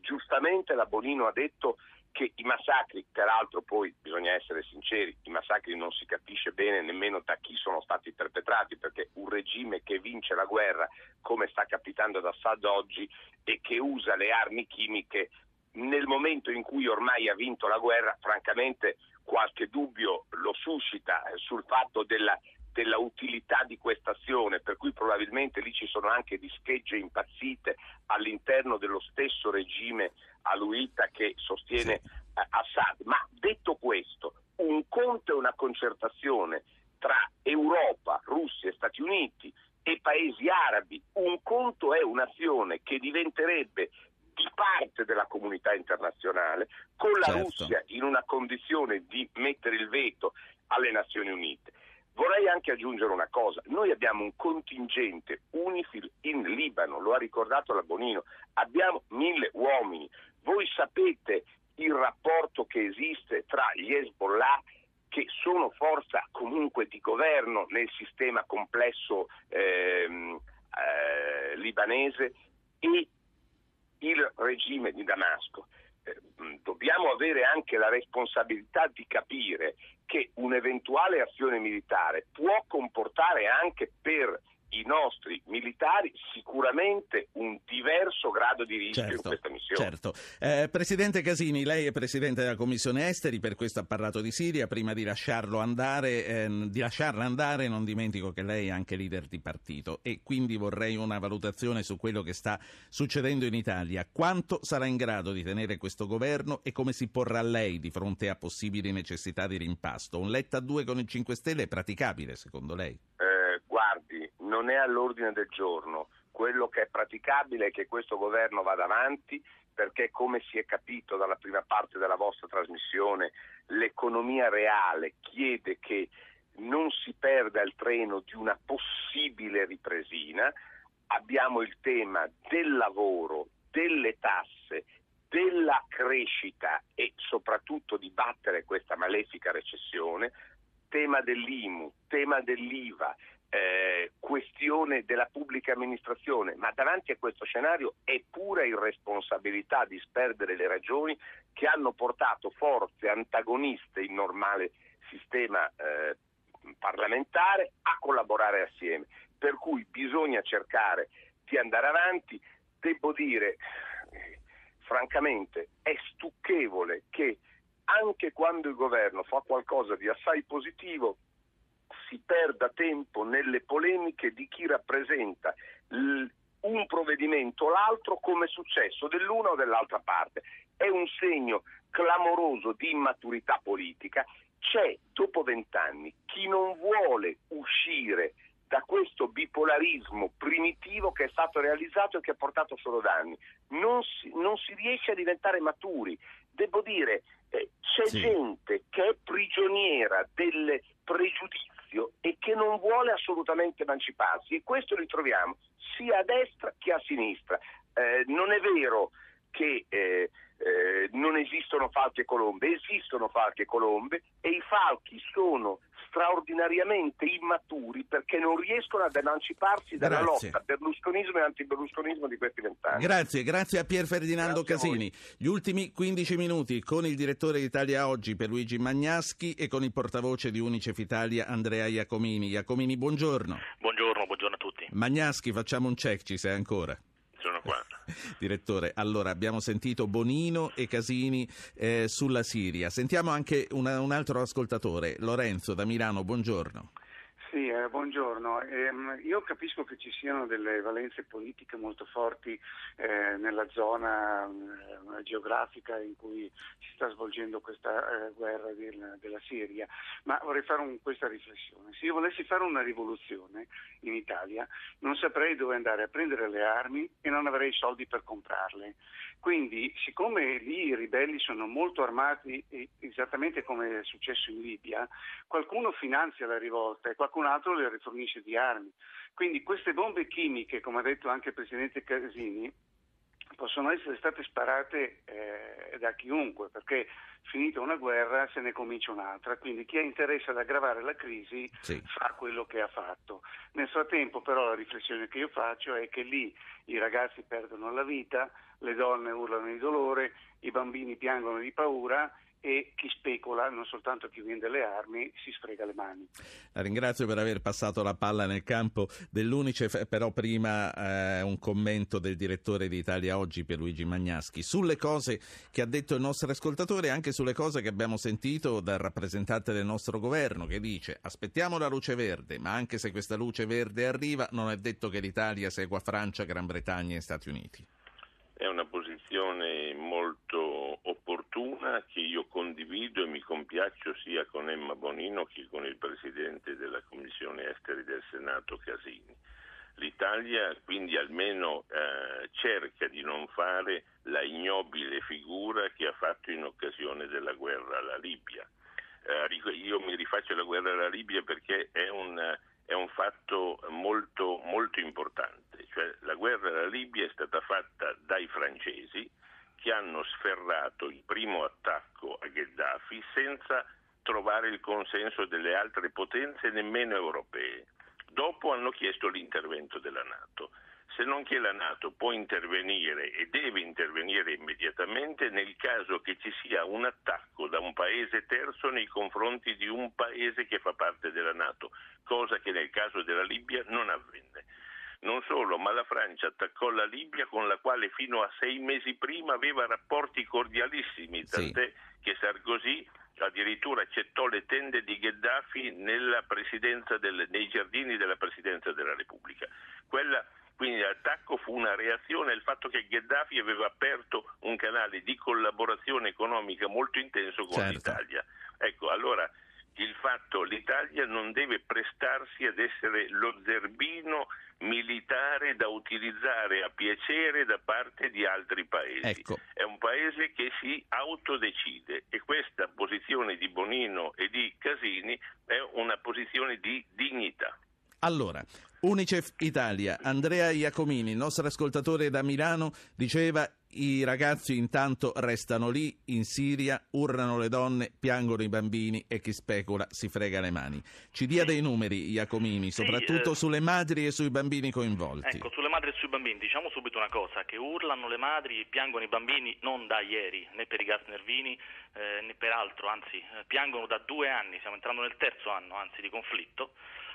Giustamente la Bonino ha detto che i massacri, peraltro poi bisogna essere sinceri, i massacri non si capisce bene nemmeno da chi sono stati perpetrati, perché un regime che vince la guerra, come sta capitando ad Assad oggi, e che usa le armi chimiche, nel momento in cui ormai ha vinto la guerra, francamente qualche dubbio lo suscita sul fatto della della utilità di questa azione, per cui probabilmente lì ci sono anche dischegge impazzite all'interno dello stesso regime aluita che sostiene sì. Eh, Assad. Ma detto questo, un conto e una concertazione tra Europa, Russia e Stati Uniti e paesi arabi, un conto è un'azione che diventerebbe di parte della comunità internazionale, con la certo. Russia in una condizione di mettere il veto alle Nazioni Unite. Vorrei anche aggiungere una cosa, noi abbiamo un contingente UNIFIL in Libano, lo ha ricordato la Bonino, abbiamo mille uomini, voi sapete il rapporto che esiste tra gli Hezbollah che sono forza comunque di governo nel sistema complesso ehm, eh, libanese e il regime di Damasco. Eh, dobbiamo avere anche la responsabilità di capire che un'eventuale azione militare può comportare anche per i nostri militari sicuramente un diverso grado di rischio certo, in questa missione.
Certo. Eh, Presidente Casini, lei è Presidente della Commissione Esteri, per questo ha parlato di Siria, prima di, lasciarlo andare, eh, di lasciarla andare non dimentico che lei è anche leader di partito e quindi vorrei una valutazione su quello che sta succedendo in Italia. Quanto sarà in grado di tenere questo governo e come si porrà lei di fronte a possibili necessità di rimpasto? Un Letta 2 con il 5 Stelle è praticabile secondo lei?
Non è all'ordine del giorno. Quello che è praticabile è che questo governo vada avanti perché, come si è capito dalla prima parte della vostra trasmissione, l'economia reale chiede che non si perda il treno di una possibile ripresina. Abbiamo il tema del lavoro, delle tasse, della crescita e soprattutto di battere questa malefica recessione, tema dell'IMU, tema dell'IVA, eh, questione della pubblica amministrazione, ma davanti a questo scenario è pura irresponsabilità disperdere le ragioni che hanno portato forze antagoniste in normale sistema eh, parlamentare a collaborare assieme. Per cui bisogna cercare di andare avanti. Devo dire, francamente è stucchevole che anche quando il governo fa qualcosa di assai positivo si perda tempo nelle polemiche di chi rappresenta l- un provvedimento o l'altro come successo dell'una o dell'altra parte. È un segno clamoroso di immaturità politica. C'è dopo vent'anni chi non vuole uscire da questo bipolarismo primitivo che è stato realizzato e che ha portato solo danni. Non si, non si riesce a diventare maturi. Devo dire, eh, c'è sì. gente che è prigioniera del pregiudizio e che non vuole assolutamente emanciparsi e questo lo troviamo sia a destra che a sinistra. Eh, non è vero che eh, eh, non esistono falchi e colombe, esistono falchi e colombe e i falchi sono straordinariamente immaturi perché non riescono ad emanciparsi dalla grazie. lotta berlusconismo e antiberlusconismo di questi vent'anni.
Grazie, grazie a Pier Ferdinando grazie Casini. Gli ultimi 15 minuti con il direttore d'Italia Oggi per Luigi Magnaschi e con il portavoce di Unicef Italia Andrea Iacomini. Iacomini, buongiorno.
Buongiorno, buongiorno a tutti.
Magnaschi, facciamo un check, ci sei ancora?
Qua.
Direttore, allora abbiamo sentito Bonino e Casini eh, sulla Siria. Sentiamo anche una, un altro ascoltatore, Lorenzo da Milano, buongiorno.
Sì, eh, buongiorno. Eh, io capisco che ci siano delle valenze politiche molto forti eh, nella zona eh, geografica in cui si sta svolgendo questa eh, guerra del, della Siria, ma vorrei fare un, questa riflessione. Se io volessi fare una rivoluzione in Italia, non saprei dove andare a prendere le armi e non avrei soldi per comprarle. Quindi, siccome lì i ribelli sono molto armati, esattamente come è successo in Libia, qualcuno finanzia la rivolta e qualcun altro le rifornisce di armi. Quindi queste bombe chimiche, come ha detto anche il Presidente Casini, possono essere state sparate eh, da chiunque, perché finita una guerra se ne comincia un'altra, quindi chi ha interesse ad aggravare la crisi sì. fa quello che ha fatto. Nel frattempo però la riflessione che io faccio è che lì i ragazzi perdono la vita, le donne urlano di dolore, i bambini piangono di paura e chi specula, non soltanto chi vende le armi, si sfrega le mani.
La ringrazio per aver passato la palla nel campo dell'Unicef, però prima eh, un commento del direttore di Italia Oggi per Luigi Magnaschi sulle cose che ha detto il nostro ascoltatore e anche sulle cose che abbiamo sentito dal rappresentante del nostro governo che dice aspettiamo la luce verde, ma anche se questa luce verde arriva non è detto che l'Italia segua Francia, Gran Bretagna e Stati Uniti.
È una posizione molto opportuna che io condivido e mi compiaccio sia con Emma Bonino che con il Presidente della Commissione Esteri del Senato Casini. L'Italia quindi almeno eh, cerca di non fare la ignobile figura che ha fatto in occasione della guerra alla Libia. Eh, io mi rifaccio alla guerra alla Libia perché è un, è un fatto molto, molto importante cioè la guerra alla Libia è stata fatta dai francesi che hanno sferrato il primo attacco a Gheddafi senza trovare il consenso delle altre potenze nemmeno europee. Dopo hanno chiesto l'intervento della Nato. Se non che la Nato può intervenire e deve intervenire immediatamente nel caso che ci sia un attacco da un paese terzo nei confronti di un paese che fa parte della Nato, cosa che nel caso della Libia non avvenne. Non solo, ma la Francia attaccò la Libia con la quale fino a sei mesi prima aveva rapporti cordialissimi, tant'è sì. che Sarkozy addirittura accettò le tende di Gheddafi del, nei giardini della Presidenza della Repubblica. Quella, quindi l'attacco fu una reazione al fatto che Gheddafi aveva aperto un canale di collaborazione economica molto intenso con certo. l'Italia. Ecco, allora il fatto l'Italia non deve prestarsi ad essere lo zerbino militare da utilizzare a piacere da parte di altri paesi. Ecco. È un paese che si autodecide e questa posizione di Bonino e di Casini è una posizione di dignità.
Allora, Unicef Italia, Andrea Iacomini, il nostro ascoltatore da Milano, diceva i ragazzi intanto restano lì in Siria, urlano le donne, piangono i bambini e chi specula si frega le mani. Ci dia dei numeri, Iacomini, soprattutto sì, eh... sulle madri e sui bambini coinvolti.
Ecco, sulle madri e sui bambini diciamo subito una cosa, che urlano le madri e piangono i bambini non da ieri, né per i gas nervini eh, né per altro, anzi eh, piangono da due anni, stiamo entrando nel terzo anno anzi di conflitto.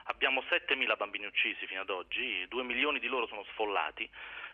Abbiamo 7.000 bambini uccisi fino ad oggi, 2 milioni di loro sono sfollati,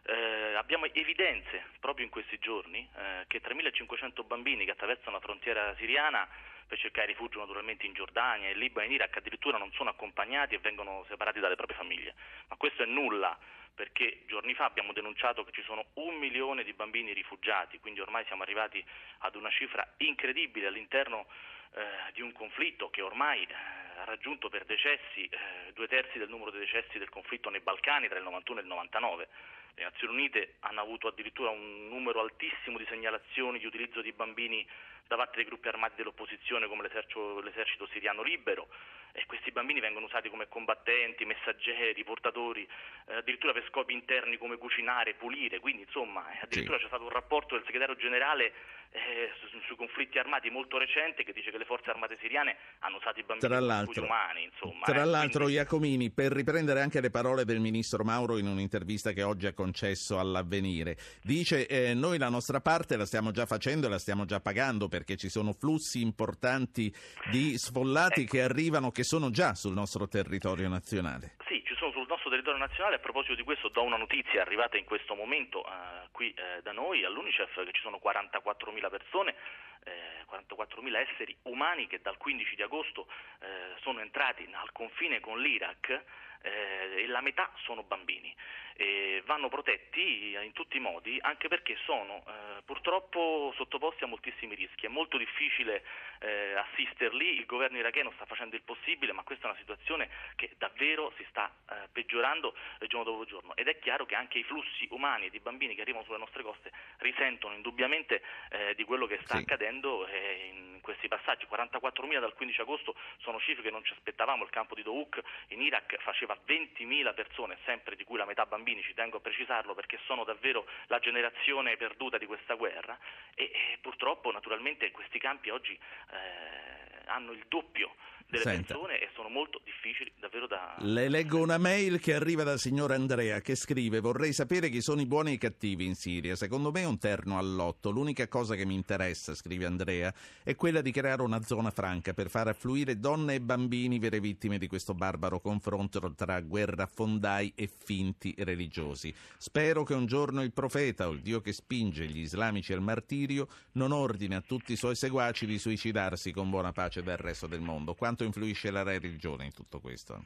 Eh, abbiamo evidenze proprio in questi giorni eh, che 3.500 bambini che attraversano la frontiera siriana per cercare rifugio naturalmente in Giordania, in Libano e in Iraq addirittura non sono accompagnati e vengono separati dalle proprie famiglie. Ma questo è nulla perché giorni fa abbiamo denunciato che ci sono un milione di bambini rifugiati, quindi ormai siamo arrivati ad una cifra incredibile all'interno eh, di un conflitto che ormai eh, ha raggiunto per decessi eh, due terzi del numero dei decessi del conflitto nei Balcani tra il 91 e il 99. Le Nazioni Unite hanno avuto addirittura un numero altissimo di segnalazioni di utilizzo di bambini da parte dei gruppi armati dell'opposizione come l'esercito, l'esercito siriano libero e questi bambini vengono usati come combattenti, messaggeri, portatori, eh, addirittura per scopi interni come cucinare, pulire, quindi insomma addirittura sì. c'è stato un rapporto del segretario generale eh, su, sui conflitti armati molto recente che dice che le forze armate siriane hanno usato i bambini come umani. Insomma,
tra
eh,
l'altro, quindi... Iacomini, per riprendere anche le parole del ministro Mauro in un'intervista che oggi ha concesso all'avvenire, dice eh, noi la nostra parte la stiamo già facendo e la stiamo già pagando perché ci sono flussi importanti di sfollati ecco. che arrivano, che sono già sul nostro territorio nazionale.
Sì, ci sono sul nostro territorio nazionale. A proposito di questo do una notizia arrivata in questo momento eh, qui eh, da noi all'Unicef che ci sono 44.000 persone eh, 44.000 esseri umani che dal 15 di agosto eh, sono entrati al confine con l'Iraq eh, e la metà sono bambini e vanno protetti in tutti i modi anche perché sono eh, purtroppo sottoposti a moltissimi rischi. È molto difficile eh, assisterli, il governo iracheno sta facendo il possibile, ma questa è una situazione che davvero si sta eh, peggiorando giorno dopo giorno ed è chiaro che anche i flussi umani e di bambini che arrivano sulle nostre coste risentono indubbiamente eh, di quello che sta sì. accadendo eh, in questi passaggi. 44.000 dal 15 agosto sono cifre che non ci aspettavamo, il campo di Dohuk in Iraq faceva 20.000 persone, sempre di cui la metà bambini ci tengo a precisarlo perché sono davvero la generazione perduta di questa guerra. E, e purtroppo naturalmente questi campi oggi eh, hanno il doppio delle Senta. persone e sono molto difficili davvero da...
Le leggo una mail che arriva dal signor Andrea che scrive vorrei sapere chi sono i buoni e i cattivi in Siria. Secondo me è un terno all'otto. L'unica cosa che mi interessa, scrive Andrea, è quella di creare una zona franca per far affluire donne e bambini vere vittime di questo barbaro confronto tra guerrafondai e finti religiosi. Spero che un giorno il profeta o il Dio che spinge gli islamici al martirio non ordini a tutti i suoi seguaci di suicidarsi con buona pace del resto del mondo. Quanto quanto influisce la religione in tutto questo?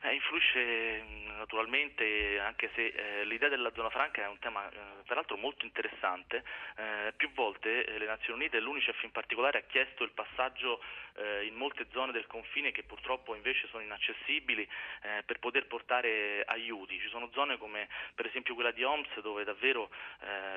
Eh, influisce naturalmente, anche se eh, l'idea della zona franca è un tema eh, peraltro molto interessante. Eh, più volte eh, le Nazioni Unite l'UNICEF in particolare ha chiesto il passaggio eh, in molte zone del confine che purtroppo invece sono inaccessibili per poter portare aiuti. Ci sono zone come per esempio quella di Homs dove davvero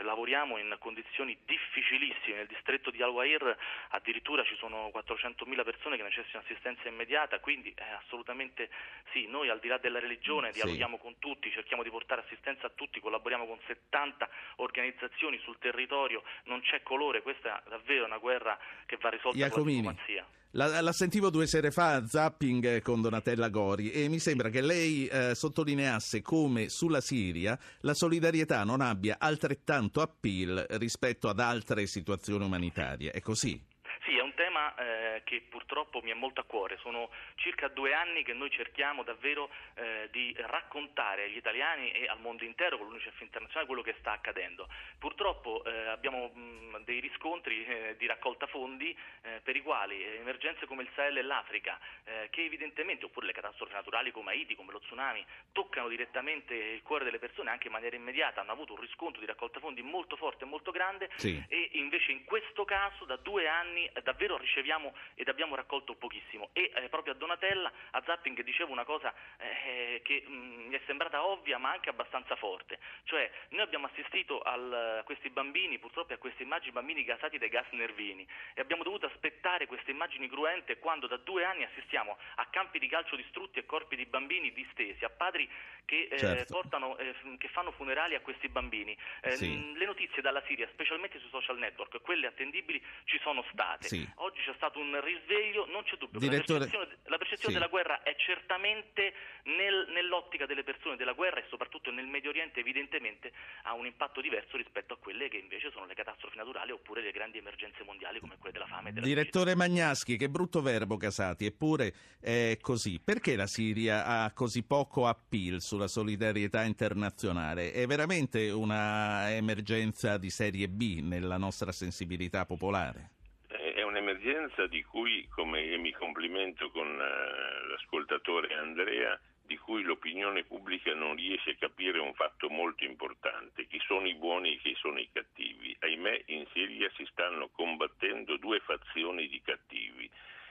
lavoriamo in condizioni difficilissime. Nel distretto di Al-Wair addirittura ci sono 400.000 persone che necessitano assistenza immediata, quindi assolutamente sì, noi al di là della religione dialoghiamo sì. con tutti, cerchiamo di portare assistenza a tutti, collaboriamo con 70 organizzazioni sul territorio, non c'è colore, questa è davvero una guerra che va risolta
Iacomini.
con la diplomazia.
La, la, sentivo due sere fa a Zapping con Donatella Gori e mi sembra che lei eh, sottolineasse come sulla Siria la solidarietà non abbia altrettanto appeal rispetto ad altre situazioni umanitarie. È così?
Sì, è un tema eh, che purtroppo mi è molto a cuore. Sono circa due anni che noi cerchiamo davvero eh, di raccontare agli italiani e al mondo intero con l'UNICEF internazionale quello che sta accadendo. Purtroppo eh, abbiamo mh, dei riscontri eh, di raccolta fondi eh, per i quali emergenze come il Sahel e l'Africa, eh, che evidentemente, oppure le catastrofi naturali come Haiti, come lo tsunami, toccano direttamente il cuore delle persone anche in maniera immediata, hanno avuto un riscontro di raccolta fondi molto forte e molto grande
sì.
e invece in questo caso da due anni davvero riceviamo ed abbiamo raccolto pochissimo e eh, proprio a Donatella, a Zapping dicevo una cosa eh, che mh, mm, mi è sembrata ovvia ma anche abbastanza forte, cioè noi abbiamo assistito al, a questi bambini, purtroppo a queste immagini bambini gasati dai gas nervini e abbiamo dovuto aspettare queste immagini cruente quando da due anni assistiamo a campi di calcio distrutti e corpi di bambini distesi, a padri che, eh, certo. portano, eh, che fanno funerali a questi bambini. Eh,
sì.
Le notizie dalla Siria, specialmente sui social network, quelle attendibili, ci sono state.
Sì.
Oggi c'è stato un risveglio, non c'è dubbio.
Direttore...
La percezione, la percezione
sì.
della guerra è certamente nel, nell'ottica delle persone della guerra e soprattutto nel Medio Oriente evidentemente ha un impatto diverso rispetto a quelle che invece sono le catastrofi naturali oppure le grandi emergenze mondiali come quelle della fame e della
Direttore Magnaschi, che brutto verbo Casati, eppure è così. Perché la Siria ha così poco appeal sulla solidarietà internazionale? È veramente una emergenza di serie B nella nostra sensibilità popolare?
Un'emergenza di cui, come mi complimento con uh, l'ascoltatore Andrea, di cui l'opinione pubblica non riesce a capire un fatto molto importante, chi sono i buoni e chi sono i cattivi. Ahimè, in Siria si stanno combattendo due fazioni di cattivi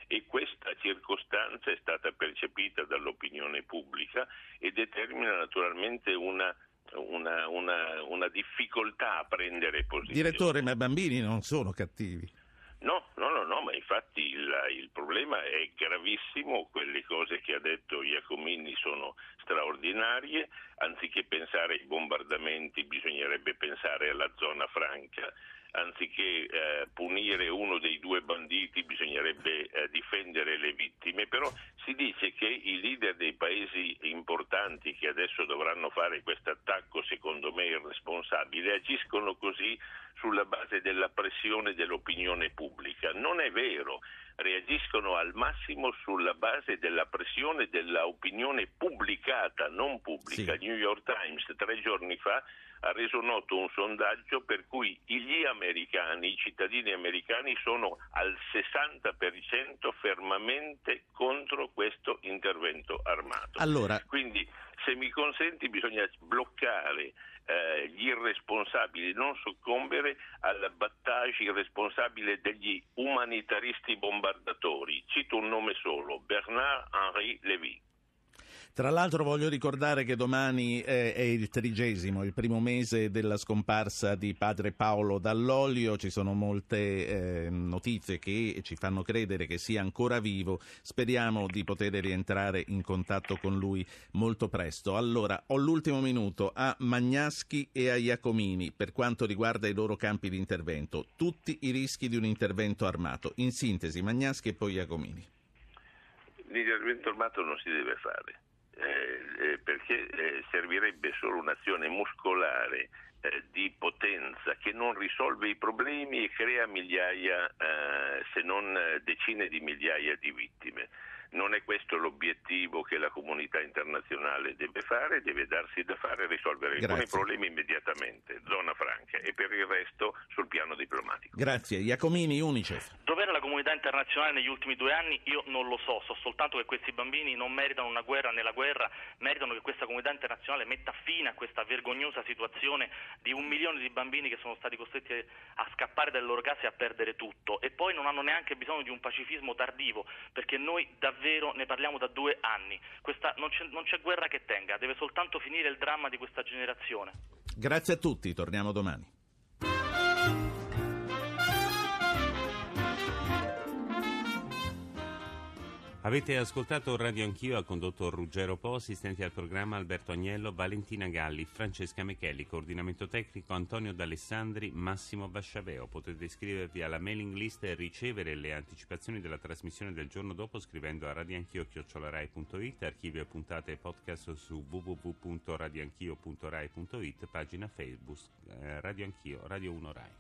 e questa circostanza è stata percepita dall'opinione pubblica e determina naturalmente una una, una, una, difficoltà a prendere posizione.
Direttore, ma i bambini non sono cattivi.
No, no, no, no ma infatti il, il, problema è gravissimo, quelle cose che ha detto Iacomini sono straordinarie, anziché pensare ai bombardamenti bisognerebbe pensare alla zona franca, anziché eh, punire uno dei due banditi bisognerebbe eh, difendere le vittime, però si dice che i leader dei paesi importanti che adesso dovranno fare questo attacco, secondo me irresponsabile, agiscono così sulla base della pressione dell'opinione pubblica. Non è vero, reagiscono al massimo sulla base della pressione dell'opinione pubblicata, non pubblica.
Sì.
New York Times tre giorni fa ha reso noto un sondaggio per cui gli americani, i cittadini americani sono al 60% fermamente contro questo intervento armato.
Allora...
Quindi se mi consenti bisogna bloccare eh, gli irresponsabili, non soccombere al battage irresponsabile degli umanitaristi bombardatori. Cito un nome solo, Bernard-Henri Lévy.
Tra l'altro voglio ricordare che domani è, il trigesimo, il primo mese della scomparsa di padre Paolo Dall'Olio, ci sono molte eh, notizie che ci fanno credere che sia ancora vivo, speriamo di poter rientrare in contatto con lui molto presto. Allora, ho l'ultimo minuto a Magnaschi e a Iacomini per quanto riguarda i loro campi di intervento, tutti i rischi di un intervento armato. In sintesi, Magnaschi e poi Iacomini.
L'intervento armato non si deve fare eh, eh, perché eh, servirebbe solo un'azione muscolare eh, di potenza che non risolve i problemi e crea migliaia, eh, se non decine di migliaia di vittime. Non è questo l'obiettivo che la comunità internazionale deve fare, deve darsi da fare e risolvere
Grazie.
alcuni problemi immediatamente, zona franca, e per il resto sul piano diplomatico.
Grazie. Iacomini, Unicef.
Dov'era comunità internazionale negli ultimi due anni? Io non lo so, so soltanto che questi bambini non meritano una guerra nella guerra, meritano che questa comunità internazionale metta fine a questa vergognosa situazione di un milione di bambini che sono stati costretti a scappare dalle loro case e a perdere tutto e poi non hanno neanche bisogno di un pacifismo tardivo perché noi davvero ne parliamo da due anni. Questa, non, c'è, non c'è guerra che tenga, deve soltanto finire il dramma di questa generazione.
Grazie a tutti, torniamo domani.
Avete ascoltato Radio Anch'io, ha condotto Ruggero Po, assistenti al programma Alberto Agnello, Valentina Galli, Francesca Mechelli, coordinamento tecnico Antonio D'Alessandri, Massimo Basciaveo. Potete iscrivervi alla mailing list e ricevere le anticipazioni della trasmissione del giorno dopo scrivendo a radioanchio.it, archivio e puntate e podcast su www.radioanchio.rai.it, pagina Facebook eh, Radio Anch'io, Radio 1 Rai.